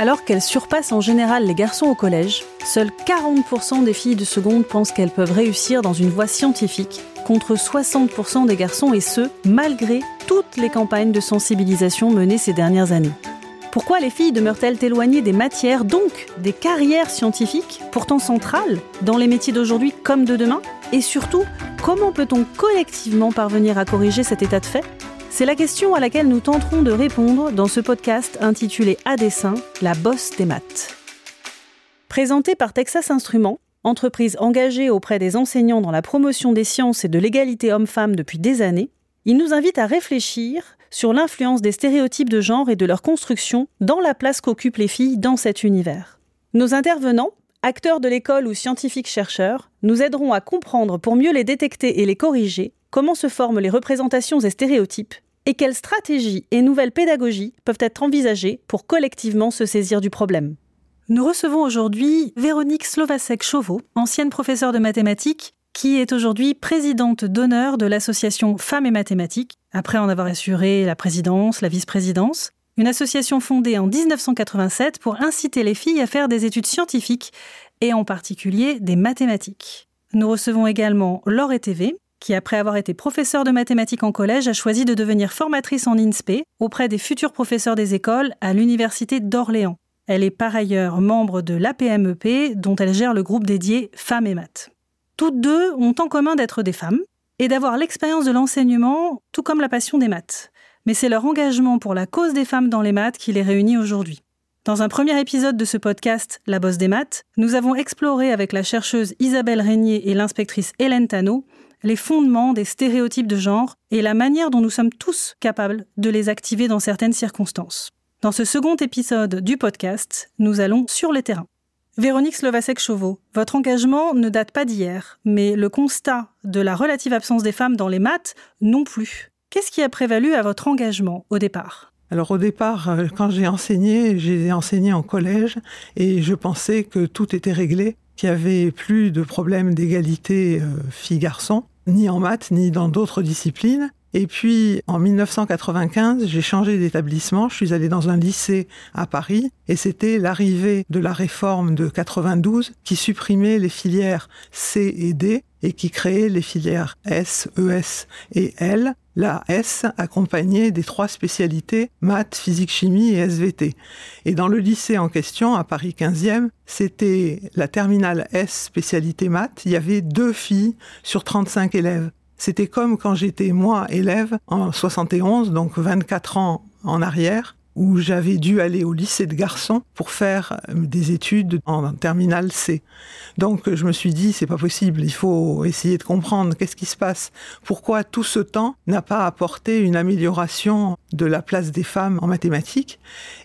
Alors qu'elles surpassent en général les garçons au collège, seuls 40% des filles de seconde pensent qu'elles peuvent réussir dans une voie scientifique, contre 60% des garçons et ce, malgré toutes les campagnes de sensibilisation menées ces dernières années. Pourquoi les filles demeurent-elles éloignées des matières, donc des carrières scientifiques, pourtant centrales, dans les métiers d'aujourd'hui comme de demain? Et surtout, comment peut-on collectivement parvenir à corriger cet état de fait? C'est la question à laquelle nous tenterons de répondre dans ce podcast intitulé À dessin, la bosse des maths. Présenté par Texas Instruments, entreprise engagée auprès des enseignants dans la promotion des sciences et de l'égalité homme-femme depuis des années, il nous invite à réfléchir sur l'influence des stéréotypes de genre et de leur construction dans la place qu'occupent les filles dans cet univers. Nos intervenants, acteurs de l'école ou scientifiques chercheurs, nous aideront à comprendre pour mieux les détecter et les corriger comment se forment les représentations et stéréotypes et quelles stratégies et nouvelles pédagogies peuvent être envisagées pour collectivement se saisir du problème. Nous recevons aujourd'hui Véronique Slovacek-Chauveau, ancienne professeure de mathématiques qui est aujourd'hui présidente d'honneur de l'association Femmes et Mathématiques, après en avoir assuré la présidence, la vice-présidence, une association fondée en 1987 pour inciter les filles à faire des études scientifiques et en particulier des mathématiques. Nous recevons également Laure TV, qui après avoir été professeure de mathématiques en collège a choisi de devenir formatrice en INSPE auprès des futurs professeurs des écoles à l'université d'Orléans. Elle est par ailleurs membre de l'APMEP e dont elle gère le groupe dédié Femmes et Maths. Toutes deux ont en commun d'être des femmes et d'avoir l'expérience de l'enseignement, tout comme la passion des maths. Mais c'est leur engagement pour la cause des femmes dans les maths qui les réunit aujourd'hui. Dans un premier épisode de ce podcast, La bosse des maths, nous avons exploré avec la chercheuse Isabelle Régnier et l'inspectrice Hélène Tano les fondements des stéréotypes de genre et la manière dont nous sommes tous capables de les activer dans certaines circonstances. Dans ce second épisode du podcast, nous allons sur les terrains. Véronique Slovacek-Chauveau, votre engagement ne date pas d'hier, mais le constat de la relative absence des femmes dans les maths non plus. Qu'est-ce qui a prévalu à votre engagement au départ? Alors au départ, euh, quand j'ai enseigné, j'ai enseigné en collège et je pensais que tout était réglé, qu'il n'y avait plus de problème d'égalité euh, filles-garçons, ni en maths, ni dans d'autres disciplines. Et puis, en 1995, j'ai changé d'établissement. Je suis allée dans un lycée à Paris et c'était l'arrivée de la réforme de 92 qui supprimait les filières C et D et qui créait les filières S, ES et L. La S accompagnée des trois spécialités maths, physique, chimie et SVT. Et dans le lycée en question, à Paris 15e, c'était la terminale S spécialité maths. Il y avait deux filles sur 35 élèves. C'était comme quand j'étais moi élève en 71, donc 24 ans en arrière où j'avais dû aller au lycée de garçons pour faire euh, des études en terminale C. Donc je me suis dit c'est pas possible, il faut essayer de comprendre qu'est-ce qui se passe, pourquoi tout ce temps n'a pas apporté une amélioration de la place des femmes en mathématiques?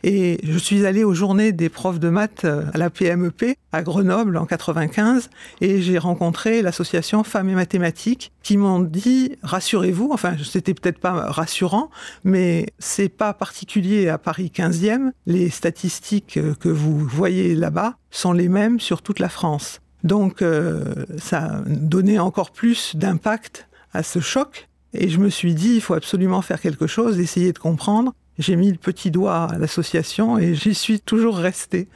Et je suis allée aux journées des profs de maths euh, à la PMEP e à Grenoble en 95 et j'ai rencontré l'association Femmes et mathématiques qui m'ont dit rassurez-vous, enfin c'était peut-être pas rassurant mais c'est pas particulier à Paris 15e, les statistiques que vous voyez là-bas sont les mêmes sur toute la France. Donc euh, ça donné encore plus d'impact à ce choc. Et je me suis dit, il faut absolument faire quelque chose, essayer de comprendre. J'ai mis le petit doigt à l'association et j'y suis toujours resté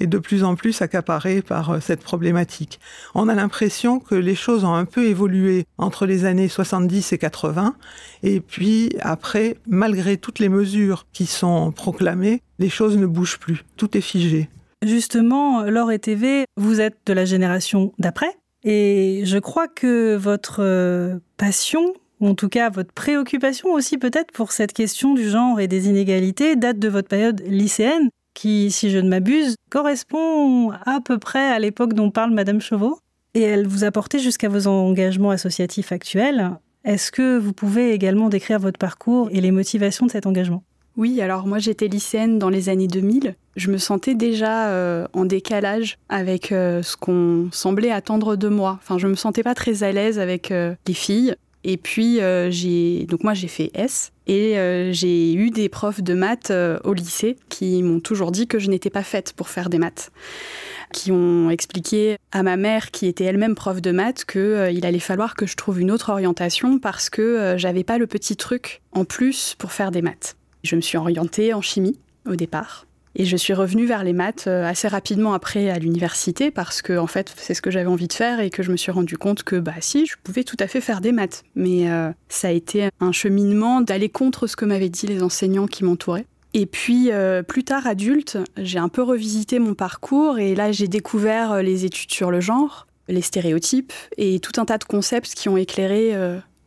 et de plus en plus accaparé par euh, cette problématique. On a l'impression que les choses ont un peu évolué entre les années 70 et 80 et puis après, malgré toutes les mesures qui sont proclamées, les choses ne bougent plus. Tout est figé. Justement, Laure et TV, vous êtes de la génération d'après et je crois que votre euh, passion en tout cas votre préoccupation aussi peut-être pour cette question du genre et des inégalités date de votre période lycéenne, qui, si je ne m'abuse, correspond à peu près à l'époque dont parle Madame Chauveau. Et elle vous a porté jusqu'à vos engagements associatifs actuels. Est-ce que vous pouvez également décrire votre parcours et les motivations de cet engagement? Oui, alors moi j'étais lycéenne dans les années 2000. Je me sentais déjà euh, en décalage avec euh, ce qu'on semblait attendre de moi. Enfin, je me sentais pas très à l'aise avec euh, les filles. Et puis, euh, j'ai donc moi, j'ai fait S et euh, j'ai eu des profs de maths euh, au lycée qui m'ont toujours dit que je n'étais pas faite pour faire des maths qui ont expliqué à ma mère, qui était elle-même prof de maths, qu'il allait falloir que je trouve une autre orientation parce que j'avais pas le petit truc en plus pour faire des maths. Je me suis orientée en chimie au départ. Et je suis revenue vers les maths euh, assez rapidement après à l'université parce que en fait c'est ce que j'avais envie de faire et que je me suis rendu compte que bah si je pouvais tout à fait faire des maths. Mais euh, ça a été un cheminement d'aller contre ce que m'avaient dit les enseignants qui m'entouraient. Et puis euh, plus tard adulte, j'ai un peu revisité mon parcours et là j'ai découvert les études sur le genre, les stéréotypes et tout un tas de concepts qui ont éclairé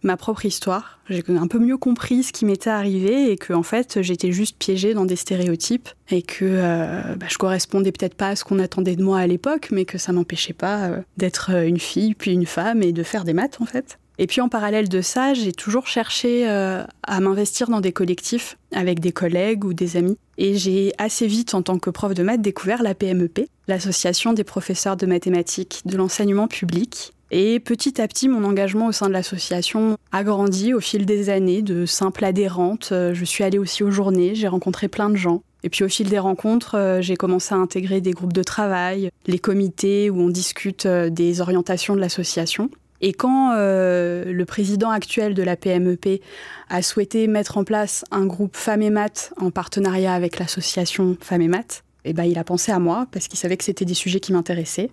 ma propre histoire. J'ai un peu mieux compris ce qui m'était arrivé et que en fait j'étais juste piégée dans des stéréotypes et que euh, bah, je correspondais peut-être pas à ce qu'on attendait de moi à l'époque, mais que ça m'empêchait pas euh, d'être euh, une fille puis une femme et de faire des maths en fait. Et puis en parallèle de ça, j'ai toujours cherché à m'investir dans des collectifs avec des collègues ou des amis. Et j'ai assez vite, en tant que prof de maths, découvert la PMEP, l'association des professeurs de mathématiques de l'enseignement public, et petit à petit, mon engagement au sein de l'association a grandi au fil des années, de simple adhérente. Euh, je suis allée aussi aux journées, j'ai rencontré plein de gens. Et puis au fil des rencontres, euh, j'ai commencé à intégrer des groupes de travail, les comités où on discute euh, des orientations de l'association. Et quand le président actuel de la PMEP a souhaité mettre en place un groupe Femmes et Maths en partenariat avec l'association Femmes et Maths, eh ben, il a pensé à moi parce qu'il savait que c'était des sujets qui m'intéressaient.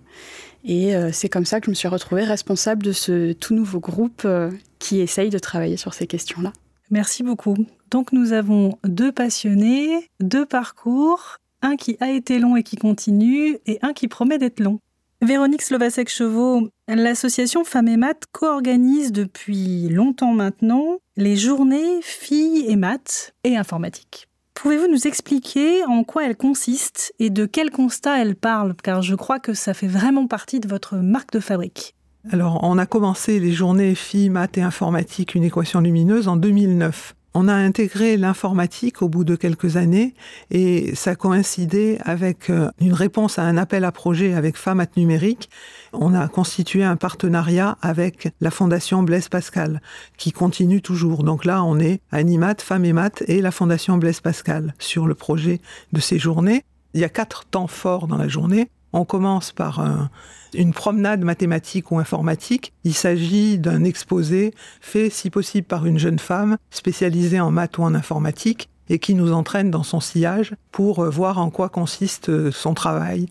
Et euh, c'est comme ça que je me suis retrouvée responsable de ce tout nouveau groupe euh, qui essaye de travailler sur ces questions-là. Merci beaucoup. Donc nous avons deux passionnés, deux parcours, un qui a été long et qui continue, et un qui promet d'être long. Véronique Slovacek-Chevaux, l'association Femmes et Maths co-organise depuis longtemps maintenant les journées filles et maths et informatique. Pouvez-vous nous expliquer en quoi elle consiste et de quel constat elle parle? Car je crois que ça fait vraiment partie de votre marque de fabrique. Alors, on a commencé les journées filles, maths et informatique, une équation lumineuse en 2009. On a intégré l'informatique au bout de quelques années et ça coïncidait avec euh, une réponse à un appel à projet avec Femmes Numérique. On a constitué un partenariat avec la Fondation Blaise Pascal qui continue toujours. Donc là, on est Animat, Femmes et Maths et la Fondation Blaise Pascal sur le projet de ces journées. Il y a quatre temps forts dans la journée. On commence par une promenade mathématique ou informatique. Il s'agit d'un exposé fait, si possible, par une jeune femme spécialisée en maths ou en informatique et qui nous entraîne dans son sillage pour euh, voir en quoi consiste euh, son travail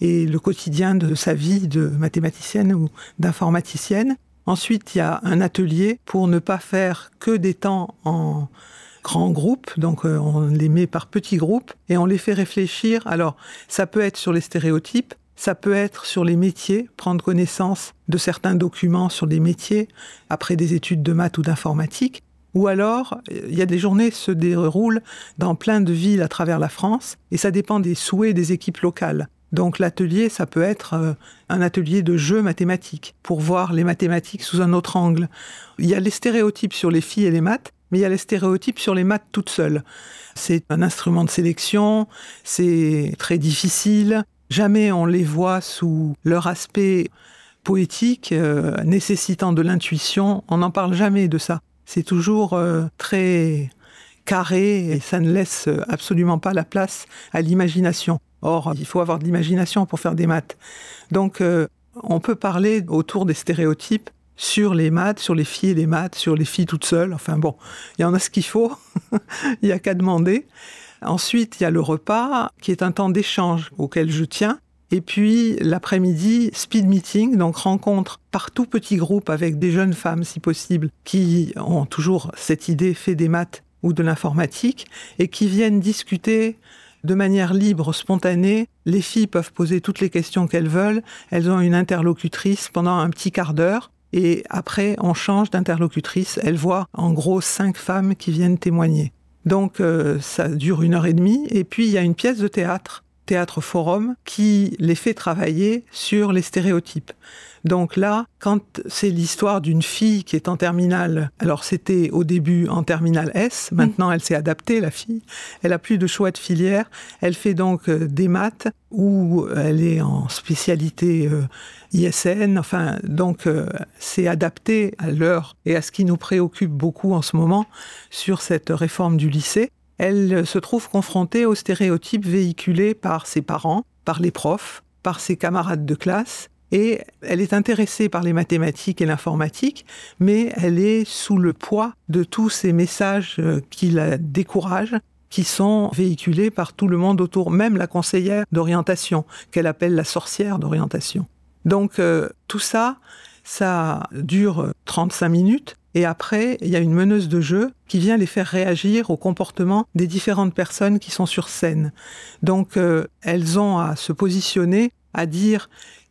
et le quotidien de sa vie de mathématicienne ou d'informaticienne. Ensuite, il y a un atelier pour ne pas faire que des temps en grands groupes, donc euh, on les met par petits groupes et on les fait réfléchir. Alors, ça peut être sur les stéréotypes, ça peut être sur les métiers, prendre connaissance de certains documents sur des métiers après des études de maths ou d'informatique. Ou alors, il y a des journées qui se déroulent dans plein de villes à travers la France et ça dépend des souhaits des équipes locales. Donc l'atelier, ça peut être euh, un atelier de jeux mathématiques pour voir les mathématiques sous un autre angle. Il y a les stéréotypes sur les filles et les maths, mais il y a les stéréotypes sur les maths toutes seules. C'est un instrument de sélection, c'est très difficile. Jamais on les voit sous leur aspect poétique, euh, nécessitant de l'intuition. On n'en parle jamais de ça. C'est toujours euh, très carré et ça ne laisse absolument pas la place à l'imagination. Or, il faut avoir de l'imagination pour faire des maths. Donc, euh, on peut parler autour des stéréotypes sur les maths, sur les filles et les maths, sur les filles toutes seules. Enfin bon, il y en a ce qu'il faut, il n'y a qu'à demander. Ensuite, il y a le repas, qui est un temps d'échange auquel je tiens. Et puis l'après-midi, speed meeting, donc rencontre par tout petit groupe avec des jeunes femmes, si possible, qui ont toujours cette idée fait des maths ou de l'informatique, et qui viennent discuter de manière libre, spontanée. Les filles peuvent poser toutes les questions qu'elles veulent. Elles ont une interlocutrice pendant un petit quart d'heure. Et après, on change d'interlocutrice. Elle voit en gros cinq femmes qui viennent témoigner. Donc euh, ça dure une heure et demie. Et puis il y a une pièce de théâtre, théâtre forum, qui les fait travailler sur les stéréotypes. Donc là, quand c'est l'histoire d'une fille qui est en terminale, alors c'était au début en terminale S, maintenant elle s'est adaptée, la fille, elle a plus de choix de filière, elle fait donc euh, des maths ou elle est en spécialité euh, ISN, enfin donc euh, c'est adapté à l'heure et à ce qui nous préoccupe beaucoup en ce moment sur cette réforme du lycée. Elle se trouve confrontée aux stéréotypes véhiculés par ses parents, par les profs, par ses camarades de classe et elle est intéressée par les mathématiques et l'informatique, mais elle est sous le poids de tous ces messages euh, qui la découragent qui sont véhiculées par tout le monde autour, même la conseillère d'orientation, qu'elle appelle la sorcière d'orientation. Donc euh, tout ça, ça dure 35 minutes. Et après, il y a une meneuse de jeu qui vient les faire réagir au comportement des différentes personnes qui sont sur scène. Donc, euh, elles ont à se positionner, à dire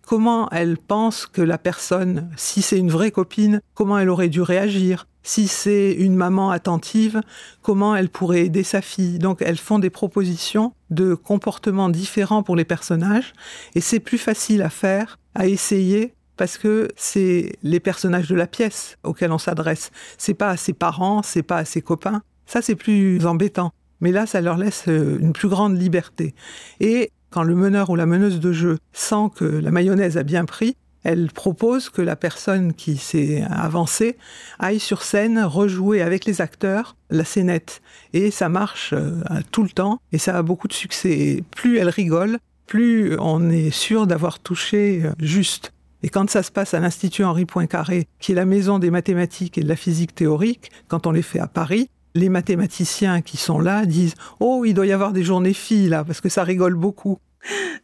comment elles pensent que la personne, si c'est une vraie copine, comment elle aurait dû réagir. Si c'est une maman attentive, comment elle pourrait aider sa fille. Donc elles font des propositions de comportements différents pour les personnages et c'est plus facile à faire, à essayer parce que c'est les personnages de la pièce auxquels on s'adresse. C'est pas à ses parents, c'est pas à ses copains. Ça, c'est plus embêtant. Mais là, ça leur laisse euh, une plus grande liberté. Et quand le meneur ou la meneuse de jeu sent que la mayonnaise a bien pris, elle propose que la personne qui s'est avancée aille sur scène rejouer avec les acteurs la scénette. Et ça marche euh, tout le temps et ça a beaucoup de succès. plus elle rigole, plus on est sûr d'avoir touché euh, juste. Et quand ça se passe à l'Institut Henri Poincaré, qui est la maison des mathématiques et de la physique théorique, quand on les fait à Paris, les mathématiciens qui sont là disent Oh, il doit y avoir des journées filles là, parce que ça rigole beaucoup.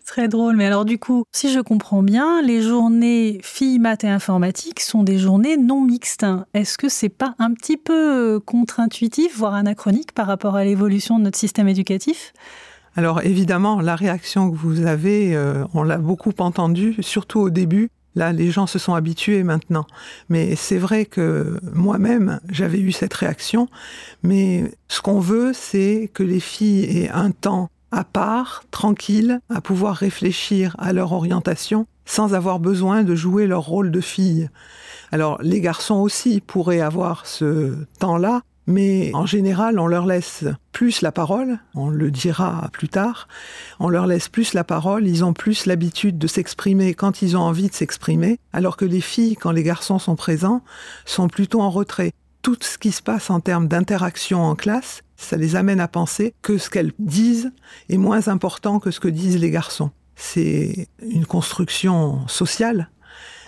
Très drôle. Mais alors, du coup, si je comprends bien, les journées filles, maths et informatique sont des journées non mixtes. Est-ce que c'est pas un petit peu contre-intuitif, voire anachronique par rapport à l'évolution de notre système éducatif? Alors évidemment, la réaction que vous avez, euh, on l'a beaucoup entendue, surtout au début, Là, les gens se sont habitués maintenant. Mais c'est vrai que moi-même, j'avais eu cette réaction. Mais ce qu'on veut, c'est que les filles aient un temps à part, tranquille, à pouvoir réfléchir à leur orientation sans avoir besoin de jouer leur rôle de fille. Alors les garçons aussi pourraient avoir ce temps-là, mais en général, on leur laisse plus la parole, on le dira plus tard, on leur laisse plus la parole, ils ont plus l'habitude de s'exprimer quand ils ont envie de s'exprimer, alors que les filles, quand les garçons sont présents, sont plutôt en retrait. Tout ce qui se passe en termes d'interaction en classe, ça les amène à penser que ce qu'elles disent est moins important que ce que disent les garçons. C'est une construction sociale.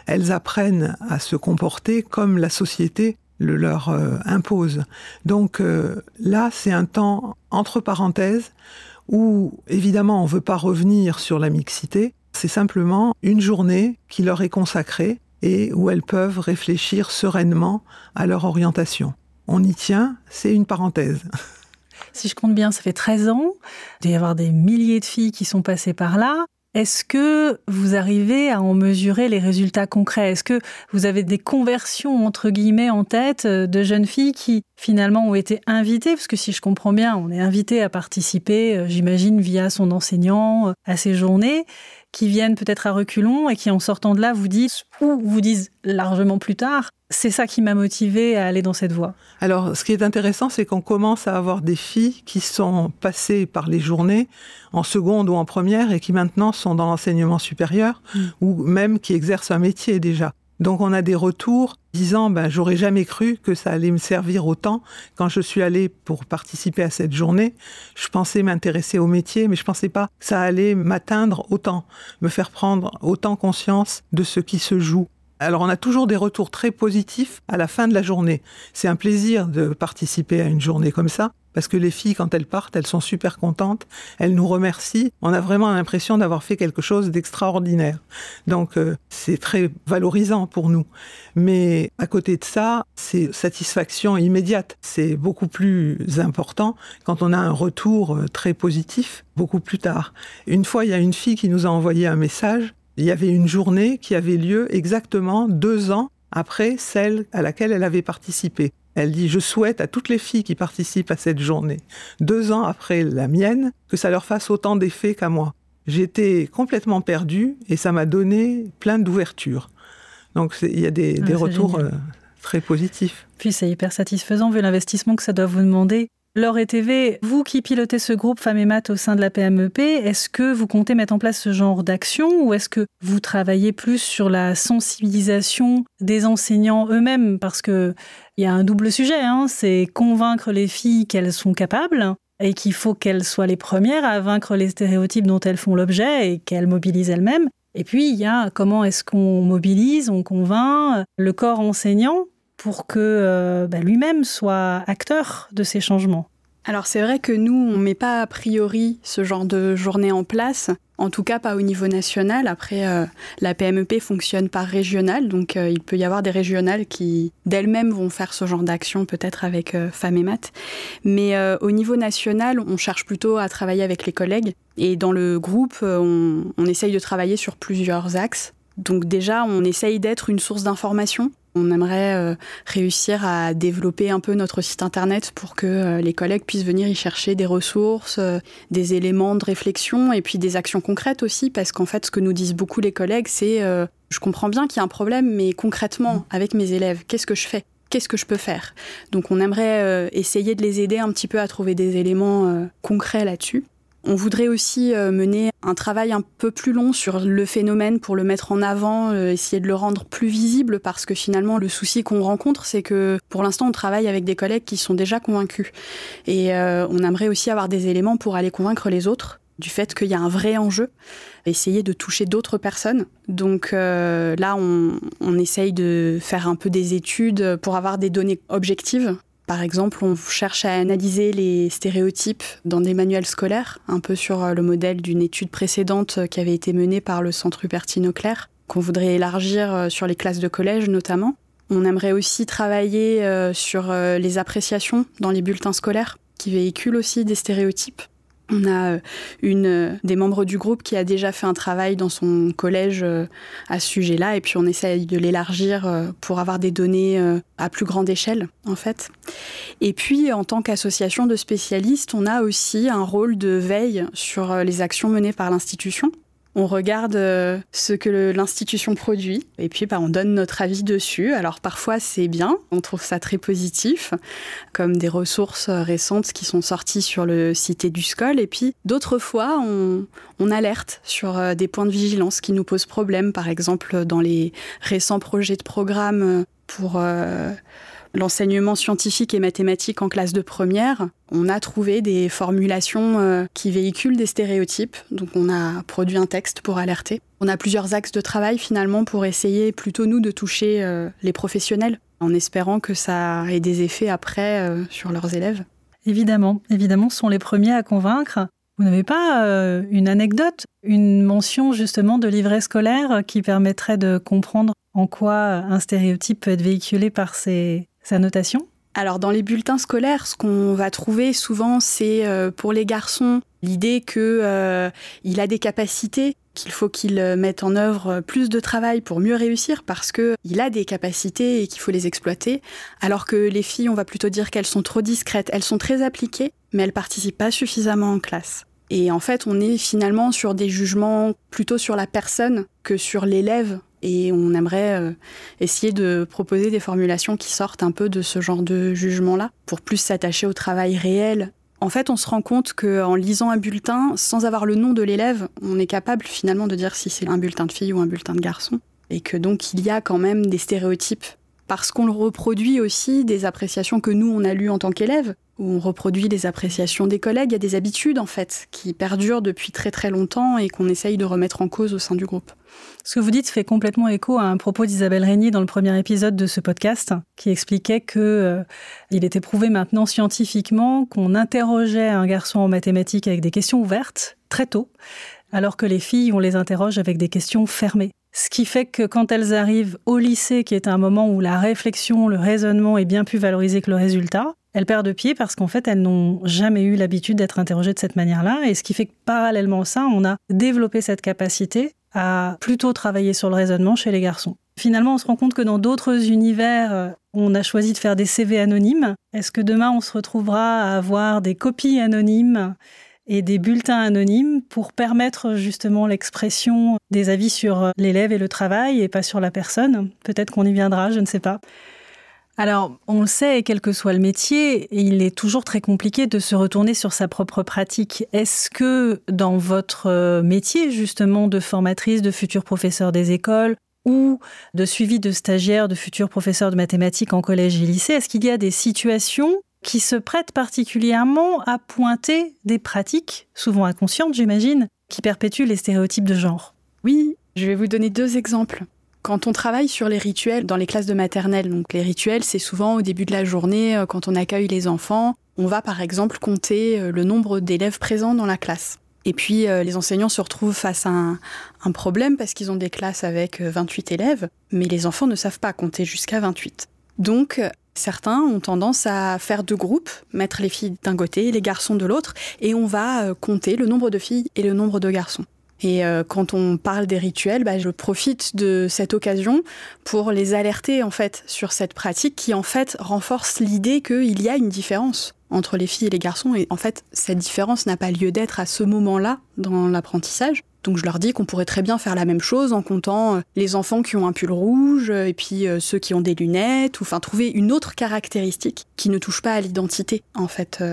Elles apprennent à se comporter comme la société le leur euh, impose. Donc euh, là, c'est un temps entre parenthèses où évidemment on ne veut pas revenir sur la mixité, c'est simplement une journée qui leur est consacrée et où elles peuvent réfléchir sereinement à leur orientation. On y tient, c'est une parenthèse. Si je compte bien, ça fait 13 ans. Il doit y avoir des milliers de filles qui sont passées par là. Est-ce que vous arrivez à en mesurer les résultats concrets? Est-ce que vous avez des conversions, entre guillemets, en tête euh, de jeunes filles qui finalement ont été invitées? Parce que si je comprends bien, on est invité à participer, euh, j'imagine, via son enseignant euh, à ces journées qui viennent peut-être à reculons et qui en sortant de là vous disent ou vous disent largement plus tard c'est ça qui m'a motivé à aller dans cette voie. Alors, ce qui est intéressant, c'est qu'on commence à avoir des filles qui sont passées par les journées en seconde ou en première et qui maintenant sont dans l'enseignement supérieur mm. ou même qui exercent un métier déjà. Donc on a des retours disant ben j'aurais jamais cru que ça allait me servir autant quand je suis allée pour participer à cette journée. Je pensais m'intéresser au métier mais je pensais pas que ça allait m'atteindre autant, me faire prendre autant conscience de ce qui se joue. Alors on a toujours des retours très positifs à la fin de la journée. C'est un plaisir de participer à une journée comme ça parce que les filles, quand elles partent, elles sont super contentes, elles nous remercient. On a vraiment l'impression d'avoir fait quelque chose d'extraordinaire. Donc euh, c'est très valorisant pour nous. Mais à côté de ça, c'est satisfaction immédiate. C'est beaucoup plus important quand on a un retour euh, très positif beaucoup plus tard. Une fois, il y a une fille qui nous a envoyé un message. Il y avait une journée qui avait lieu exactement deux ans après celle à laquelle elle avait participé. Elle dit Je souhaite à toutes les filles qui participent à cette journée, deux ans après la mienne, que ça leur fasse autant d'effet qu'à moi. J'étais complètement perdue et ça m'a donné plein d'ouverture. Donc il y a des, ah, retours euh, très positifs. Puis c'est hyper satisfaisant vu l'investissement que ça doit vous demander Laure et TV, vous qui pilotez ce groupe Femmes et Maths au sein de la PMEP, est-ce que vous comptez mettre en place ce genre d'action ou est-ce que vous travaillez plus sur la sensibilisation des enseignants eux-mêmes? Parce qu'il y a un double sujet, hein. c'est convaincre les filles qu'elles sont capables et qu'il faut qu'elles soient les premières à vaincre les stéréotypes dont elles font l'objet et qu'elles mobilisent elles-mêmes. Et puis, il y a comment est-ce qu'on mobilise, on convainc le corps enseignant pour que euh, bah, lui-même soit acteur de ces changements alors c'est vrai que nous, on ne met pas a priori ce genre de journée en place, en tout cas pas au niveau national. Après, euh, la PMEP fonctionne par régional, donc euh, il peut y avoir des régionales qui d'elles-mêmes vont faire ce genre d'action, peut-être avec euh, Femmes et Maths. Mais au niveau national, on cherche plutôt à travailler avec les collègues. Et dans le groupe, on, on essaye de travailler sur plusieurs axes. Donc déjà, on essaye d'être une source d'information. On aimerait euh, réussir à développer un peu notre site internet pour que euh, les collègues puissent venir y chercher des ressources, euh, des éléments de réflexion et puis des actions concrètes aussi, parce qu'en fait, ce que nous disent beaucoup les collègues, c'est je comprends bien qu'il y a un problème, mais concrètement, avec mes élèves, qu'est-ce que je fais? Qu'est-ce que je peux faire? Donc on aimerait essayer de les aider un petit peu à trouver des éléments concrets là-dessus. On voudrait aussi euh, mener un travail un peu plus long sur le phénomène pour le mettre en avant, euh, essayer de le rendre plus visible parce que finalement le souci qu'on rencontre c'est que pour l'instant on travaille avec des collègues qui sont déjà convaincus et euh, on aimerait aussi avoir des éléments pour aller convaincre les autres du fait qu'il y a un vrai enjeu, essayer de toucher d'autres personnes. Donc là, on, on, essaye de faire un peu des études pour avoir des données objectives par exemple, on cherche à analyser les stéréotypes dans des manuels scolaires, un peu sur euh, le modèle d'une étude précédente euh, qui avait été menée par le Centre Hubertine-Auclair, qu'on voudrait élargir euh, sur les classes de collège notamment. On aimerait aussi travailler sur les appréciations dans les bulletins scolaires, qui véhiculent aussi des stéréotypes. On a euh, une euh, des membres du groupe qui a déjà fait un travail dans son collège euh, à ce sujet-là, et puis on essaye de l'élargir pour avoir des données à plus grande échelle, en fait. Et puis, en tant qu'association de spécialistes, on a aussi un rôle de veille sur les actions menées par l'institution on regarde euh, ce que l'institution produit et puis bah, on donne notre avis dessus. Alors parfois c'est bien, on trouve ça très positif, comme des ressources récentes qui sont sorties sur le site du SCOL. Et puis d'autres fois on, alerte sur euh, des points de vigilance qui nous posent problème, par exemple dans les récents projets de programme pour... Euh, l'enseignement scientifique et mathématique en classe de première, on a trouvé des formulations euh, qui véhiculent des stéréotypes. Donc on a produit un texte pour alerter. On a plusieurs axes de travail finalement pour essayer plutôt nous de toucher euh, les professionnels en espérant que ça ait des effets après euh, sur leurs élèves. Évidemment, évidemment, sont les premiers à convaincre. Vous n'avez pas une anecdote, une mention justement de livret scolaire qui permettrait de comprendre en quoi un stéréotype peut être véhiculé par ces notation? Alors dans les bulletins scolaires, ce qu'on va trouver souvent, c'est euh, pour les garçons l'idée qu'il euh, a des capacités, qu'il faut qu'il euh, mette en œuvre plus de travail pour mieux réussir parce qu'il a des capacités et qu'il faut les exploiter. Alors que les filles, on va plutôt dire qu'elles sont trop discrètes, elles sont très appliquées, mais elles participent pas suffisamment en classe. Et en fait, on est finalement sur des jugements plutôt sur la personne que sur l'élève et on aimerait euh, essayer de proposer des formulations qui sortent un peu de ce genre de jugement-là, pour plus s'attacher au travail réel. En fait, on se rend compte qu'en lisant un bulletin, sans avoir le nom de l'élève, on est capable finalement de dire si c'est un bulletin de fille ou un bulletin de garçon. Et que donc il y a quand même des stéréotypes parce qu'on reproduit aussi des appréciations que nous, on a lues en tant qu'élèves, où on reproduit les appréciations des collègues. Il y a des habitudes, en fait, qui perdurent depuis très très longtemps et qu'on essaye de remettre en cause au sein du groupe. Ce que vous dites fait complètement écho à un propos d'Isabelle Régnier dans le premier épisode de ce podcast, qui expliquait que euh, il était prouvé maintenant scientifiquement qu'on interrogeait un garçon en mathématiques avec des questions ouvertes très tôt, alors que les filles, on les interroge avec des questions fermées. Ce qui fait que quand elles arrivent au lycée, qui est un moment où la réflexion, le raisonnement est bien plus valorisé que le résultat, elles perdent pied parce qu'en fait, elles n'ont jamais eu l'habitude d'être interrogées de cette manière-là. Et ce qui fait que parallèlement à ça, on a développé cette capacité à plutôt travailler sur le raisonnement chez les garçons. Finalement, on se rend compte que dans d'autres univers, on a choisi de faire des CV anonymes. Est-ce que demain, on se retrouvera à avoir des copies anonymes et des bulletins anonymes pour permettre justement l'expression des avis sur l'élève et le travail et pas sur la personne? Peut-être qu'on y viendra, je ne sais pas. Alors, on le sait, quel que soit le métier, il est toujours très compliqué de se retourner sur sa propre pratique. Est-ce que dans votre métier, justement, de formatrice, de futur professeur des écoles, ou de suivi de stagiaires, de futurs professeurs de mathématiques en collège et lycée, est-ce qu'il y a des situations qui se prêtent particulièrement à pointer des pratiques, souvent inconscientes j'imagine, qui perpétuent les stéréotypes de genre? Oui, je vais vous donner deux exemples. Quand on travaille sur les rituels dans les classes de maternelle, donc les rituels, c'est souvent au début de la journée, euh, quand on accueille les enfants, on va par exemple compter euh, le nombre d'élèves présents dans la classe. Et puis euh, les enseignants se retrouvent face à un, problème parce qu'ils ont des classes avec 28 élèves, mais les enfants ne savent pas compter jusqu'à 28. Donc certains ont tendance à faire deux groupes, mettre les filles d'un côté et les garçons de l'autre, et on va compter le nombre de filles et le nombre de garçons. Et euh, quand on parle des rituels, bah, je profite de cette occasion pour les alerter en fait sur cette pratique qui en fait renforce l'idée qu'il y a une différence entre les filles et les garçons. Et en fait, cette différence n'a pas lieu d'être à ce moment-là dans l'apprentissage. Donc je leur dis qu'on pourrait très bien faire la même chose en comptant euh, les enfants qui ont un pull rouge et puis euh, ceux qui ont des lunettes, ou enfin trouver une autre caractéristique qui ne touche pas à l'identité en fait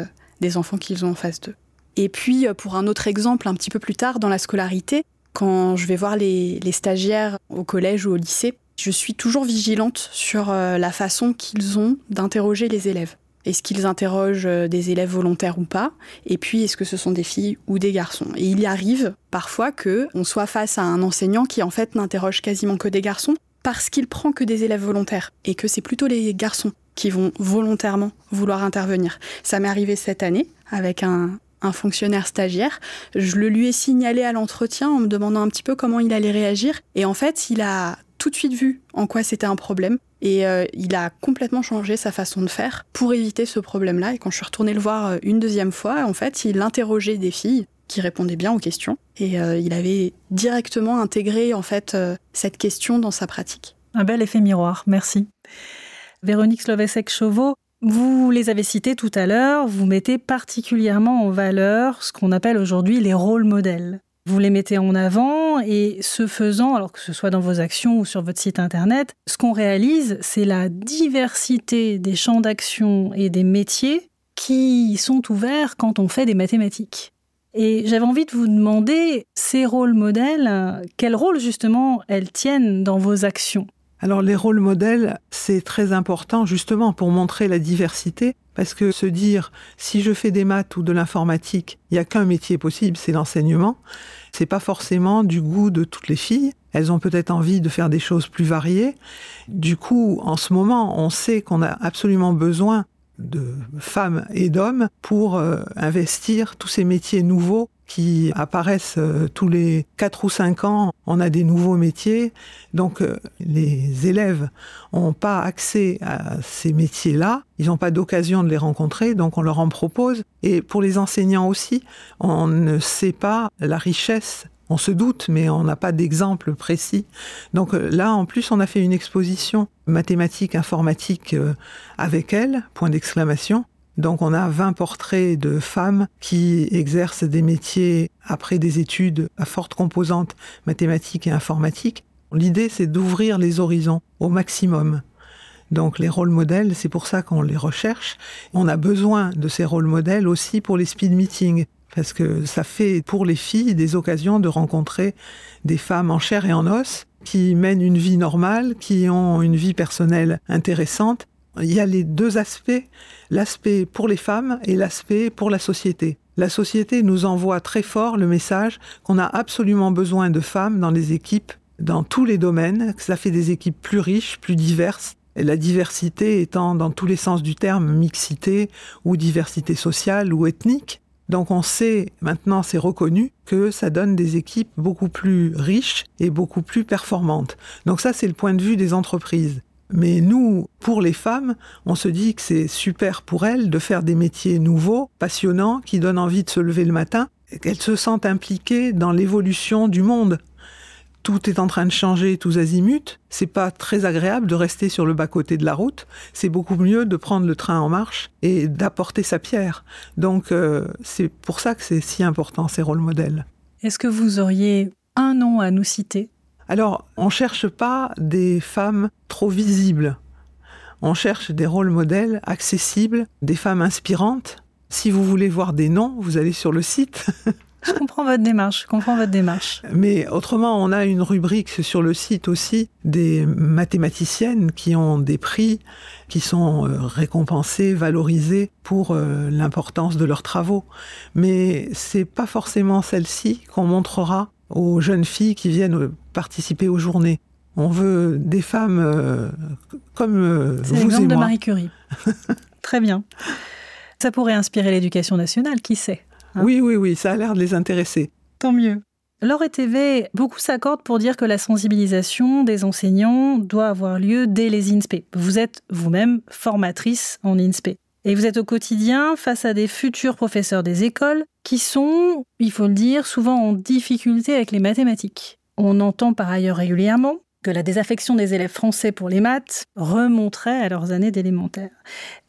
des enfants qu'ils ont en face d'eux. Et puis, euh, pour un autre exemple, un petit peu plus tard dans la scolarité, quand je vais voir les, stagiaires au collège ou au lycée, je suis toujours vigilante sur euh, la façon qu'ils ont d'interroger les élèves. Est-ce qu'ils interrogent euh, des élèves volontaires ou pas? Et puis, est-ce que ce sont des filles ou des garçons? Et il y arrive parfois que on soit face à un enseignant qui en fait n'interroge quasiment que des garçons parce qu'il prend que des élèves volontaires et que c'est plutôt les garçons qui vont volontairement vouloir intervenir. Ça m'est arrivé cette année avec un, un fonctionnaire stagiaire. Je le lui ai signalé à l'entretien en me demandant un petit peu comment il allait réagir. Et en fait, il a tout de suite vu en quoi c'était un problème. Et euh, il a complètement changé sa façon de faire pour éviter ce problème-là. Et quand je suis retournée le voir euh, une deuxième fois, en fait, il interrogeait des filles qui répondaient bien aux questions. Et euh, il avait directement intégré en fait cette question dans sa pratique. Un bel effet miroir, merci. Véronique Slovesek-Chauveau, vous les avez cités tout à l'heure, vous mettez particulièrement en valeur ce qu'on appelle aujourd'hui les rôles modèles. Vous les mettez en avant et ce faisant, alors que ce soit dans vos actions ou sur votre site internet, ce qu'on réalise, c'est la diversité des champs d'action et des métiers qui sont ouverts quand on fait des mathématiques. Et j'avais envie de vous demander, ces rôles modèles, quel rôle justement elles tiennent dans vos actions? Alors les rôles modèles, c'est très important justement pour montrer la diversité, parce que se dire si je fais des maths ou de l'informatique, il n'y a qu'un métier possible, c'est l'enseignement. C'est pas forcément du goût de toutes les filles. Elles ont peut-être envie de faire des choses plus variées. Du coup, en ce moment, on sait qu'on a absolument besoin de femmes et d'hommes pour euh, investir tous ces métiers nouveaux qui apparaissent euh, tous les 4 ou 5 ans. On a des nouveaux métiers. Donc euh, les élèves n'ont pas accès à ces métiers-là. Ils n'ont pas d'occasion de les rencontrer, donc on leur en propose. Et pour les enseignants aussi, on ne sait pas la richesse on se doute, mais on n'a pas d'exemple précis. Donc euh, là, en plus, on a fait une exposition mathématique, informatique avec elle, point d'exclamation. Donc on a 20 portraits de femmes qui exercent des métiers après des études à forte composante mathématiques et informatique. L'idée, c'est d'ouvrir les horizons au maximum. Donc les rôles modèles, c'est pour ça qu'on les recherche. On a besoin de ces rôles modèles aussi pour les speed meetings, parce que ça fait pour les filles des occasions de rencontrer des femmes en chair et en os qui mènent une vie normale, qui ont une vie personnelle intéressante il y a les deux aspects, l'aspect pour les femmes et l'aspect pour la société. La société nous envoie très fort le message qu'on a absolument besoin de femmes dans les équipes, dans tous les domaines, que ça fait des équipes plus riches, plus diverses. Et la diversité étant dans tous les sens du terme mixité ou diversité sociale ou ethnique. Donc on sait, maintenant c'est reconnu, que ça donne des équipes beaucoup plus riches et beaucoup plus performantes. Donc ça c'est le point de vue des entreprises. Mais nous, pour les femmes, on se dit que c'est super pour elles de faire des métiers nouveaux, passionnants, qui donnent envie de se lever le matin. Elles se sentent impliquées dans l'évolution du monde. Tout est en train de changer tous azimuts. C'est pas très agréable de rester sur le bas-côté de la route. C'est beaucoup mieux de prendre le train en marche et d'apporter sa pierre. Donc, euh, c'est pour ça que c'est si important, ces rôles modèles. Est-ce que vous auriez un nom à nous citer? Alors, on ne cherche pas des femmes trop visibles. On cherche des rôles modèles accessibles, des femmes inspirantes. Si vous voulez voir des noms, vous allez sur le site. Je comprends votre démarche, je comprends votre démarche. Mais autrement, on a une rubrique sur le site aussi des mathématiciennes qui ont des prix, qui sont euh, récompensées, valorisées pour euh, l'importance de leurs travaux. Mais c'est pas forcément celle-ci qu'on montrera aux jeunes filles qui viennent participer aux journées. On veut des femmes euh, comme euh, vous et moi. de Marie Curie. Très bien. Ça pourrait inspirer l'éducation nationale, qui sait hein Oui, oui, oui, ça a l'air de les intéresser. Tant mieux. Laure et TV, beaucoup s'accordent pour dire que la sensibilisation des enseignants doit avoir lieu dès les INSPE. Vous êtes vous-même formatrice en INSPE. Et vous êtes au quotidien face à des futurs professeurs des écoles qui sont, il faut le dire, souvent en difficulté avec les mathématiques. On entend par ailleurs régulièrement que la désaffection des élèves français pour les maths remonterait à leurs années d'élémentaire.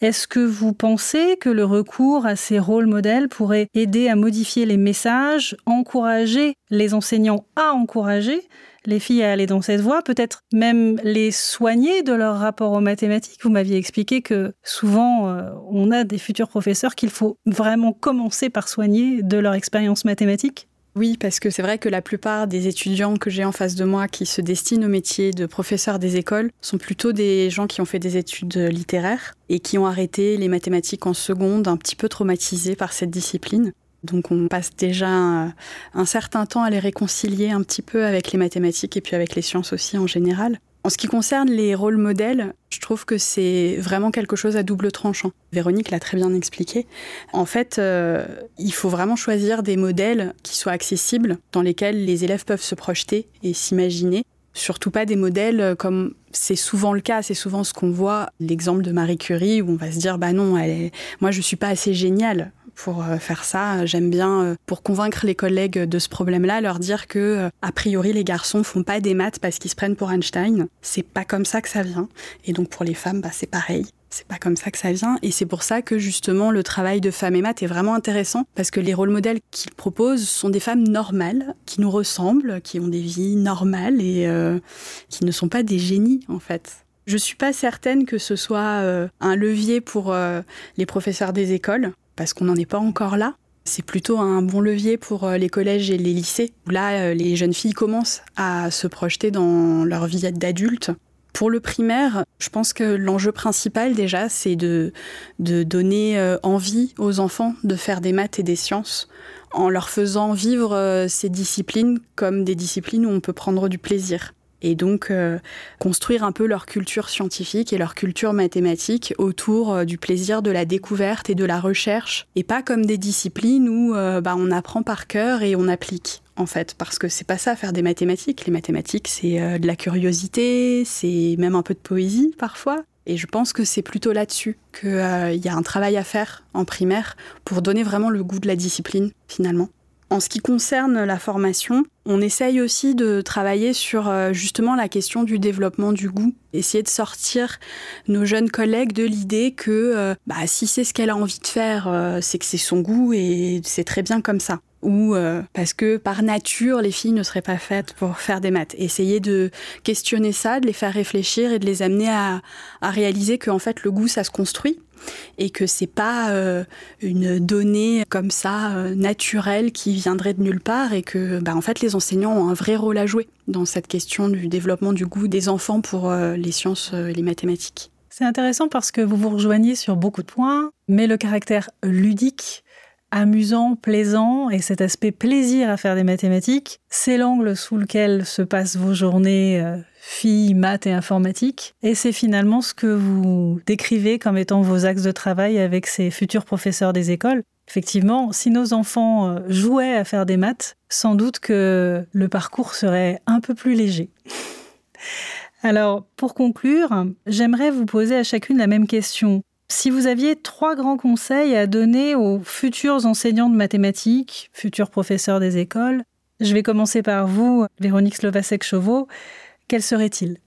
Est-ce que vous pensez que le recours à ces rôles modèles pourrait aider à modifier les messages, encourager les enseignants à encourager les filles à aller dans cette voie, peut-être même les soigner de leur rapport aux mathématiques? Vous m'aviez expliqué que souvent, euh, on a des futurs professeurs qu'il faut vraiment commencer par soigner de leur expérience mathématique. Oui, parce que c'est vrai que la plupart des étudiants que j'ai en face de moi qui se destinent au métier de professeur des écoles sont plutôt des gens qui ont fait des études littéraires et qui ont arrêté les mathématiques en seconde, un petit peu traumatisés par cette discipline. Donc on passe déjà un certain temps à les réconcilier un petit peu avec les mathématiques et puis avec les sciences aussi en général. En ce qui concerne les rôles modèles, je trouve que c'est vraiment quelque chose à double tranchant. Véronique l'a très bien expliqué. En fait, euh, il faut vraiment choisir des modèles qui soient accessibles, dans lesquels les élèves peuvent se projeter et s'imaginer. Surtout pas des modèles comme c'est souvent le cas, c'est souvent ce qu'on voit, l'exemple de Marie Curie, où on va se dire, bah non, elle moi je suis pas assez géniale pour euh, faire ça. J'aime bien, euh, pour convaincre les collègues de ce problème-là, leur dire que, euh, a priori, les garçons font pas des maths parce qu'ils se prennent pour Einstein. C'est pas comme ça que ça vient. Et donc, pour les femmes, bah, c'est pareil. C'est pas comme ça que ça vient. Et c'est pour ça que, justement, le travail de Femmes et Maths est vraiment intéressant parce que les rôles modèles qu'ils proposent sont des femmes normales, qui nous ressemblent, qui ont des vies normales et qui ne sont pas des génies, en fait. Je suis pas certaine que ce soit un levier pour les professeurs des écoles parce qu'on n'en est pas encore là. C'est plutôt un bon levier pour euh, les collèges et les lycées, où là, euh, les jeunes filles commencent à se projeter dans leur vie d'adulte. Pour le primaire, je pense que l'enjeu principal déjà, c'est de, de donner euh, envie aux enfants de faire des maths et des sciences en leur faisant vivre ces disciplines comme des disciplines où on peut prendre du plaisir et donc euh, construire un peu leur culture scientifique et leur culture mathématique autour euh, du plaisir de la découverte et de la recherche, et pas comme des disciplines où euh, bah, on apprend par cœur et on applique. En fait, parce que c'est pas ça faire des mathématiques. Les mathématiques, c'est de la curiosité, c'est même un peu de poésie parfois. Et je pense que c'est plutôt là-dessus qu'il y a un travail à faire en primaire pour donner vraiment le goût de la discipline, finalement. En ce qui concerne la formation, on essaye aussi de travailler sur euh, justement la question du développement du goût, essayer de sortir nos jeunes collègues de l'idée que euh, bah, si c'est ce qu'elle a envie de faire, euh, c'est que c'est son goût et c'est très bien comme ça ou parce que par nature les filles ne seraient pas faites pour faire des maths. Essayer de questionner ça, de les faire réfléchir et de les amener à, réaliser que fait le goût ça se construit et que c'est pas euh, une donnée comme ça euh, naturelle qui viendrait de nulle part et que bah, en fait les enseignants ont un vrai rôle à jouer dans cette question du développement du goût des enfants pour euh, les sciences et les mathématiques. C'est intéressant parce que vous vous rejoignez sur beaucoup de points, mais le caractère ludique amusant, plaisant, et cet aspect plaisir à faire des mathématiques, c'est l'angle sous lequel se passent vos journées filles, maths et informatique. Et c'est finalement ce que vous décrivez comme étant vos axes de travail avec ces futurs professeurs des écoles. Effectivement, si nos enfants euh, jouaient à faire des maths, sans doute que le parcours serait un peu plus léger. Alors, pour conclure, j'aimerais vous poser à chacune la même question. Si vous aviez trois grands conseils à donner aux futurs enseignants de mathématiques, futurs professeurs des écoles, je vais commencer par vous, Véronique Slovacek-Chauveau. Quel serait-il?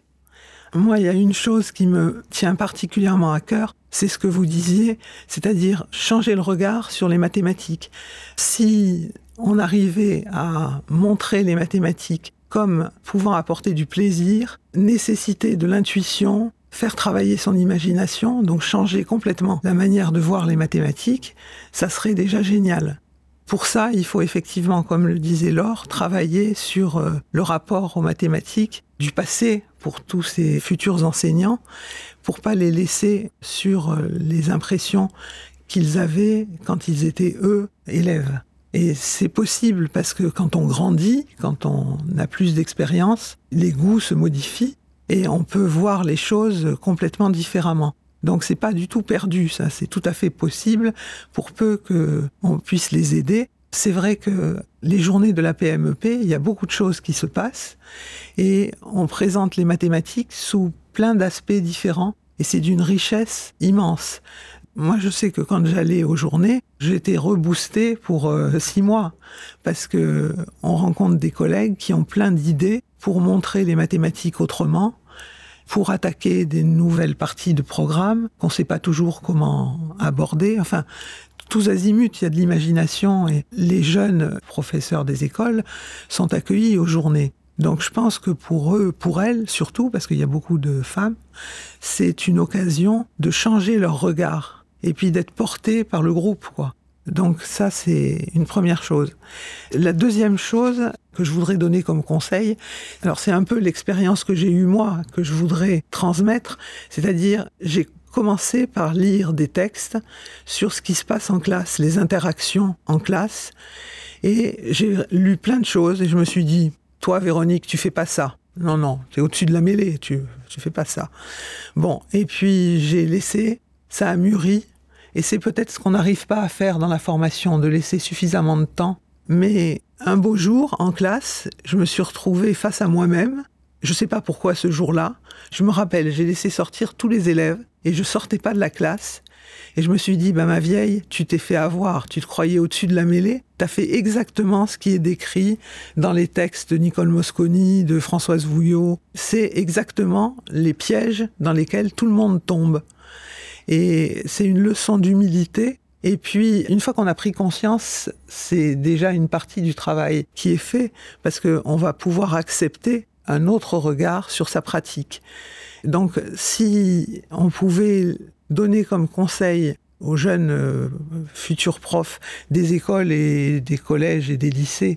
Moi, il y a une chose qui me tient particulièrement à cœur, c'est ce que vous disiez, c'est-à-dire changer le regard sur les mathématiques. Si on arrivait à montrer les mathématiques comme pouvant apporter du plaisir, nécessiter de l'intuition, faire travailler son imagination, donc changer complètement la manière de voir les mathématiques, ça serait déjà génial. Pour ça, il faut effectivement, comme le disait Laure, travailler sur euh, le rapport aux mathématiques du passé pour tous ces futurs enseignants, pour pas les laisser sur euh, les impressions qu'ils avaient quand ils étaient eux élèves. Et c'est possible parce que quand on grandit, quand on a plus d'expérience, les goûts se modifient et on peut voir les choses complètement différemment. Donc c'est pas du tout perdu, ça, c'est tout à fait possible pour peu que on puisse les aider. C'est vrai que les journées de la PMEP, il y a beaucoup de choses qui se passent et on présente les mathématiques sous plein d'aspects différents et c'est d'une richesse immense. Moi, je sais que quand j'allais aux journées, j'étais reboosté pour euh, six mois parce que on rencontre des collègues qui ont plein d'idées pour montrer les mathématiques autrement, pour attaquer des nouvelles parties de programme qu'on ne sait pas toujours comment aborder. Enfin, tous azimuts, il y a de l'imagination et les jeunes professeurs des écoles sont accueillis aux journées. Donc je pense que pour eux, pour elles surtout, parce qu'il y a beaucoup de femmes, c'est une occasion de changer leur regard et puis d'être porté par le groupe, quoi. Donc ça, c'est une première chose. La deuxième chose que je voudrais donner comme conseil, alors c'est un peu l'expérience que j'ai eue moi, que je voudrais transmettre, c'est-à-dire j'ai commencé par lire des textes sur ce qui se passe en classe, les interactions en classe, et j'ai lu plein de choses et je me suis dit, toi Véronique, tu fais pas ça. Non, non, tu es au-dessus de la mêlée, tu, tu fais pas ça. Bon, et puis j'ai laissé ça a mûri, et c'est peut-être ce qu'on n'arrive pas à faire dans la formation, de laisser suffisamment de temps. Mais un beau jour, en classe, je me suis retrouvée face à moi-même. Je ne sais pas pourquoi ce jour-là. Je me rappelle, j'ai laissé sortir tous les élèves et je sortais pas de la classe. Et je me suis dit, bah, ma vieille, tu t'es fait avoir, tu te croyais au-dessus de la mêlée, tu as fait exactement ce qui est décrit dans les textes de Nicole Mosconi, de Françoise Vouillot. C'est exactement les pièges dans lesquels tout le monde tombe. Et c'est une leçon d'humilité. Et puis, une fois qu'on a pris conscience, c'est déjà une partie du travail qui est fait parce qu'on va pouvoir accepter un autre regard sur sa pratique. Donc, si on pouvait donner comme conseil aux jeunes euh, futurs profs des écoles et des collèges et des lycées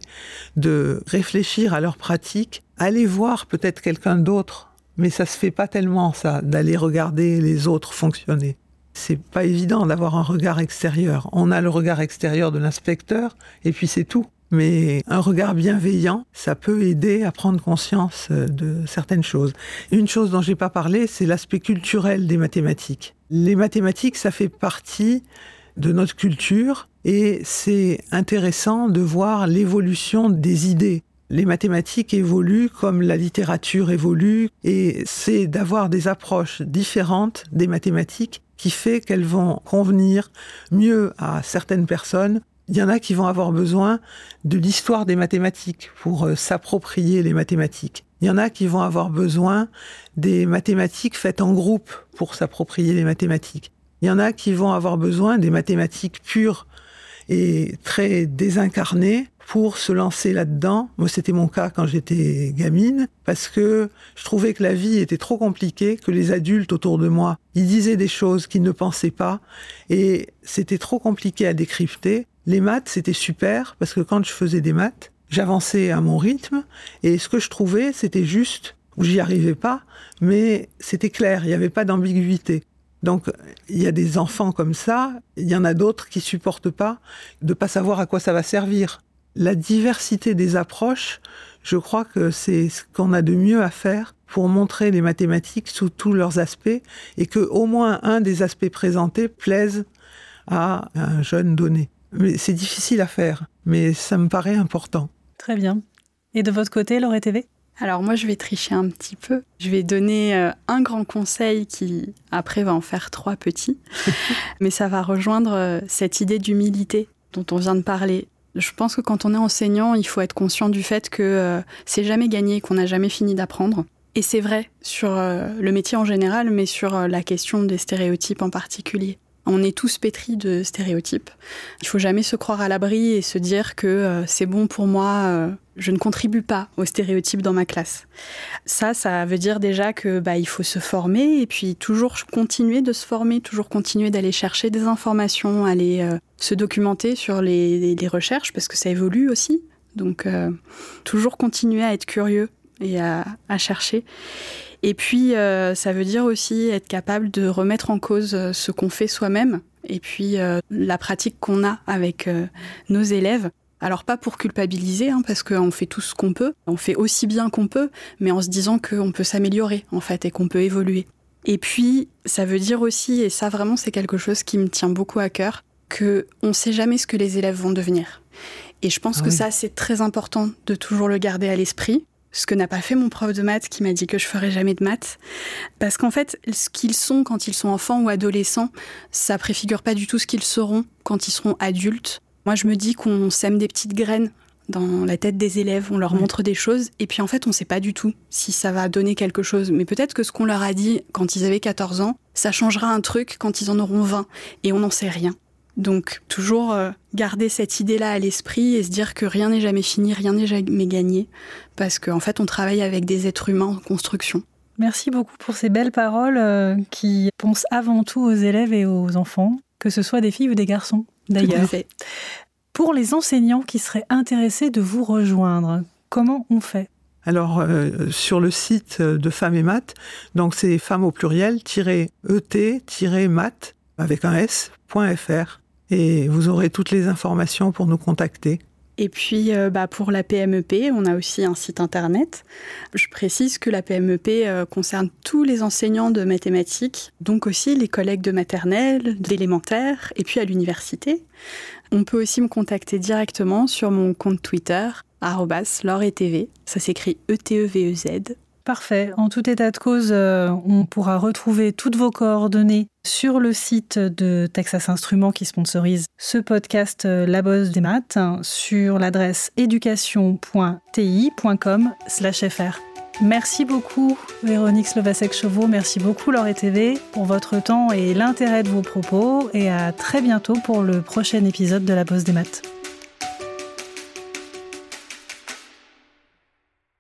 de réfléchir à leur pratique, aller voir peut-être quelqu'un d'autre mais ça se fait pas tellement ça d'aller regarder les autres fonctionner. C'est pas évident d'avoir un regard extérieur. On a le regard extérieur de l'inspecteur et puis c'est tout. Mais un regard bienveillant, ça peut aider à prendre conscience euh, de certaines choses. Une chose dont j'ai pas parlé, c'est l'aspect culturel des mathématiques. Les mathématiques, ça fait partie de notre culture et c'est intéressant de voir l'évolution des idées les mathématiques évoluent comme la littérature évolue, et c'est d'avoir des approches différentes des mathématiques qui fait qu'elles vont convenir mieux à certaines personnes. Il y en a qui vont avoir besoin de l'histoire des mathématiques pour euh, s'approprier les mathématiques. Il y en a qui vont avoir besoin des mathématiques faites en groupe pour s'approprier les mathématiques. Il y en a qui vont avoir besoin des mathématiques pures et très désincarnées pour se lancer là-dedans. Moi, c'était mon cas quand j'étais gamine, parce que je trouvais que la vie était trop compliquée, que les adultes autour de moi, ils disaient des choses qu'ils ne pensaient pas, et c'était trop compliqué à décrypter. Les maths, c'était super, parce que quand je faisais des maths, j'avançais à mon rythme, et ce que je trouvais, c'était juste, ou j'y arrivais pas, mais c'était clair, il n'y avait pas d'ambiguïté. Donc, il y a des enfants comme ça, il y en a d'autres qui supportent pas de pas savoir à quoi ça va servir la diversité des approches, je crois que c'est ce qu'on a de mieux à faire pour montrer les mathématiques sous tous leurs aspects et que au moins un des aspects présentés plaise à un jeune donné. Mais c'est difficile à faire, mais ça me paraît important. Très bien. Et de votre côté, Laure TV alors moi, je vais tricher un petit peu. Je vais donner euh, un grand conseil qui, après, va en faire trois petits. Mais ça va rejoindre euh, cette idée d'humilité dont on vient de parler. Je pense que quand on est enseignant, il faut être conscient du fait que euh, c'est jamais gagné, qu'on n'a jamais fini d'apprendre. Et c'est vrai sur euh, le métier en général, mais sur euh, la question des stéréotypes en particulier. On est tous pétris de stéréotypes. Il faut jamais se croire à l'abri et se dire que c'est bon pour moi, je ne contribue pas aux stéréotypes dans ma classe. Ça, ça veut dire déjà que bah, il faut se former et puis toujours continuer de se former, toujours continuer d'aller chercher des informations, aller se documenter sur les, recherches parce que ça évolue aussi. Donc, euh, toujours continuer à être curieux et à, chercher. Et puis, euh, ça veut dire aussi être capable de remettre en cause euh, ce qu'on fait soi-même et puis la pratique qu'on a avec nos élèves. Alors pas pour culpabiliser, hein, parce qu'on fait tout ce qu'on peut, on fait aussi bien qu'on peut, mais en se disant qu'on peut s'améliorer en fait et qu'on peut évoluer. Et puis, ça veut dire aussi, et ça vraiment c'est quelque chose qui me tient beaucoup à cœur, que on ne sait jamais ce que les élèves vont devenir. Et je pense Ah que oui. ça, c'est très important de toujours le garder à l'esprit. Ce que n'a pas fait mon prof de maths qui m'a dit que je ferais jamais de maths. Parce qu'en fait, ce qu'ils sont quand ils sont enfants ou adolescents, ça préfigure pas du tout ce qu'ils seront quand ils seront adultes. Moi, je me dis qu'on sème des petites graines dans la tête des élèves, on leur montre des choses, et puis en fait, on sait pas du tout si ça va donner quelque chose. Mais peut-être que ce qu'on leur a dit quand ils avaient 14 ans, ça changera un truc quand ils en auront 20, et on n'en sait rien. Donc, toujours euh, garder cette idée-là à l'esprit et se dire que rien n'est jamais fini, rien n'est jamais gagné, parce qu'en fait, on travaille avec des êtres humains en construction. Merci beaucoup pour ces belles paroles euh, qui pensent avant tout aux élèves et aux enfants, que ce soit des filles ou des garçons Tout à d'ailleurs. fait. Pour les enseignants qui seraient intéressés de vous rejoindre, comment on fait? Alors, euh, sur le site de Femmes et Maths, donc c'est femmes au pluriel, -et-maths avec un s.fr. Et vous aurez toutes les informations pour nous contacter. Et puis, euh, bah, pour la PMEP, on a aussi un site internet. Je précise que la PMEP euh, concerne tous les enseignants de mathématiques, donc aussi les collègues de maternelle, d'élémentaire, et puis à l'université. On peut aussi me contacter directement sur mon compte Twitter, arrobas lauretv. Ça s'écrit E E-T-E-V-E-Z. Parfait. En tout état de cause, euh, on pourra retrouver toutes vos coordonnées sur le site de Texas Instruments qui sponsorise ce podcast euh, La Bosse des Maths hein, sur l'adresse éducation.ti.com/fr. Merci beaucoup Véronique Slovacek-Chauveau, merci beaucoup Laure TV pour votre temps et l'intérêt de vos propos et à très bientôt pour le prochain épisode de La Bosse des Maths.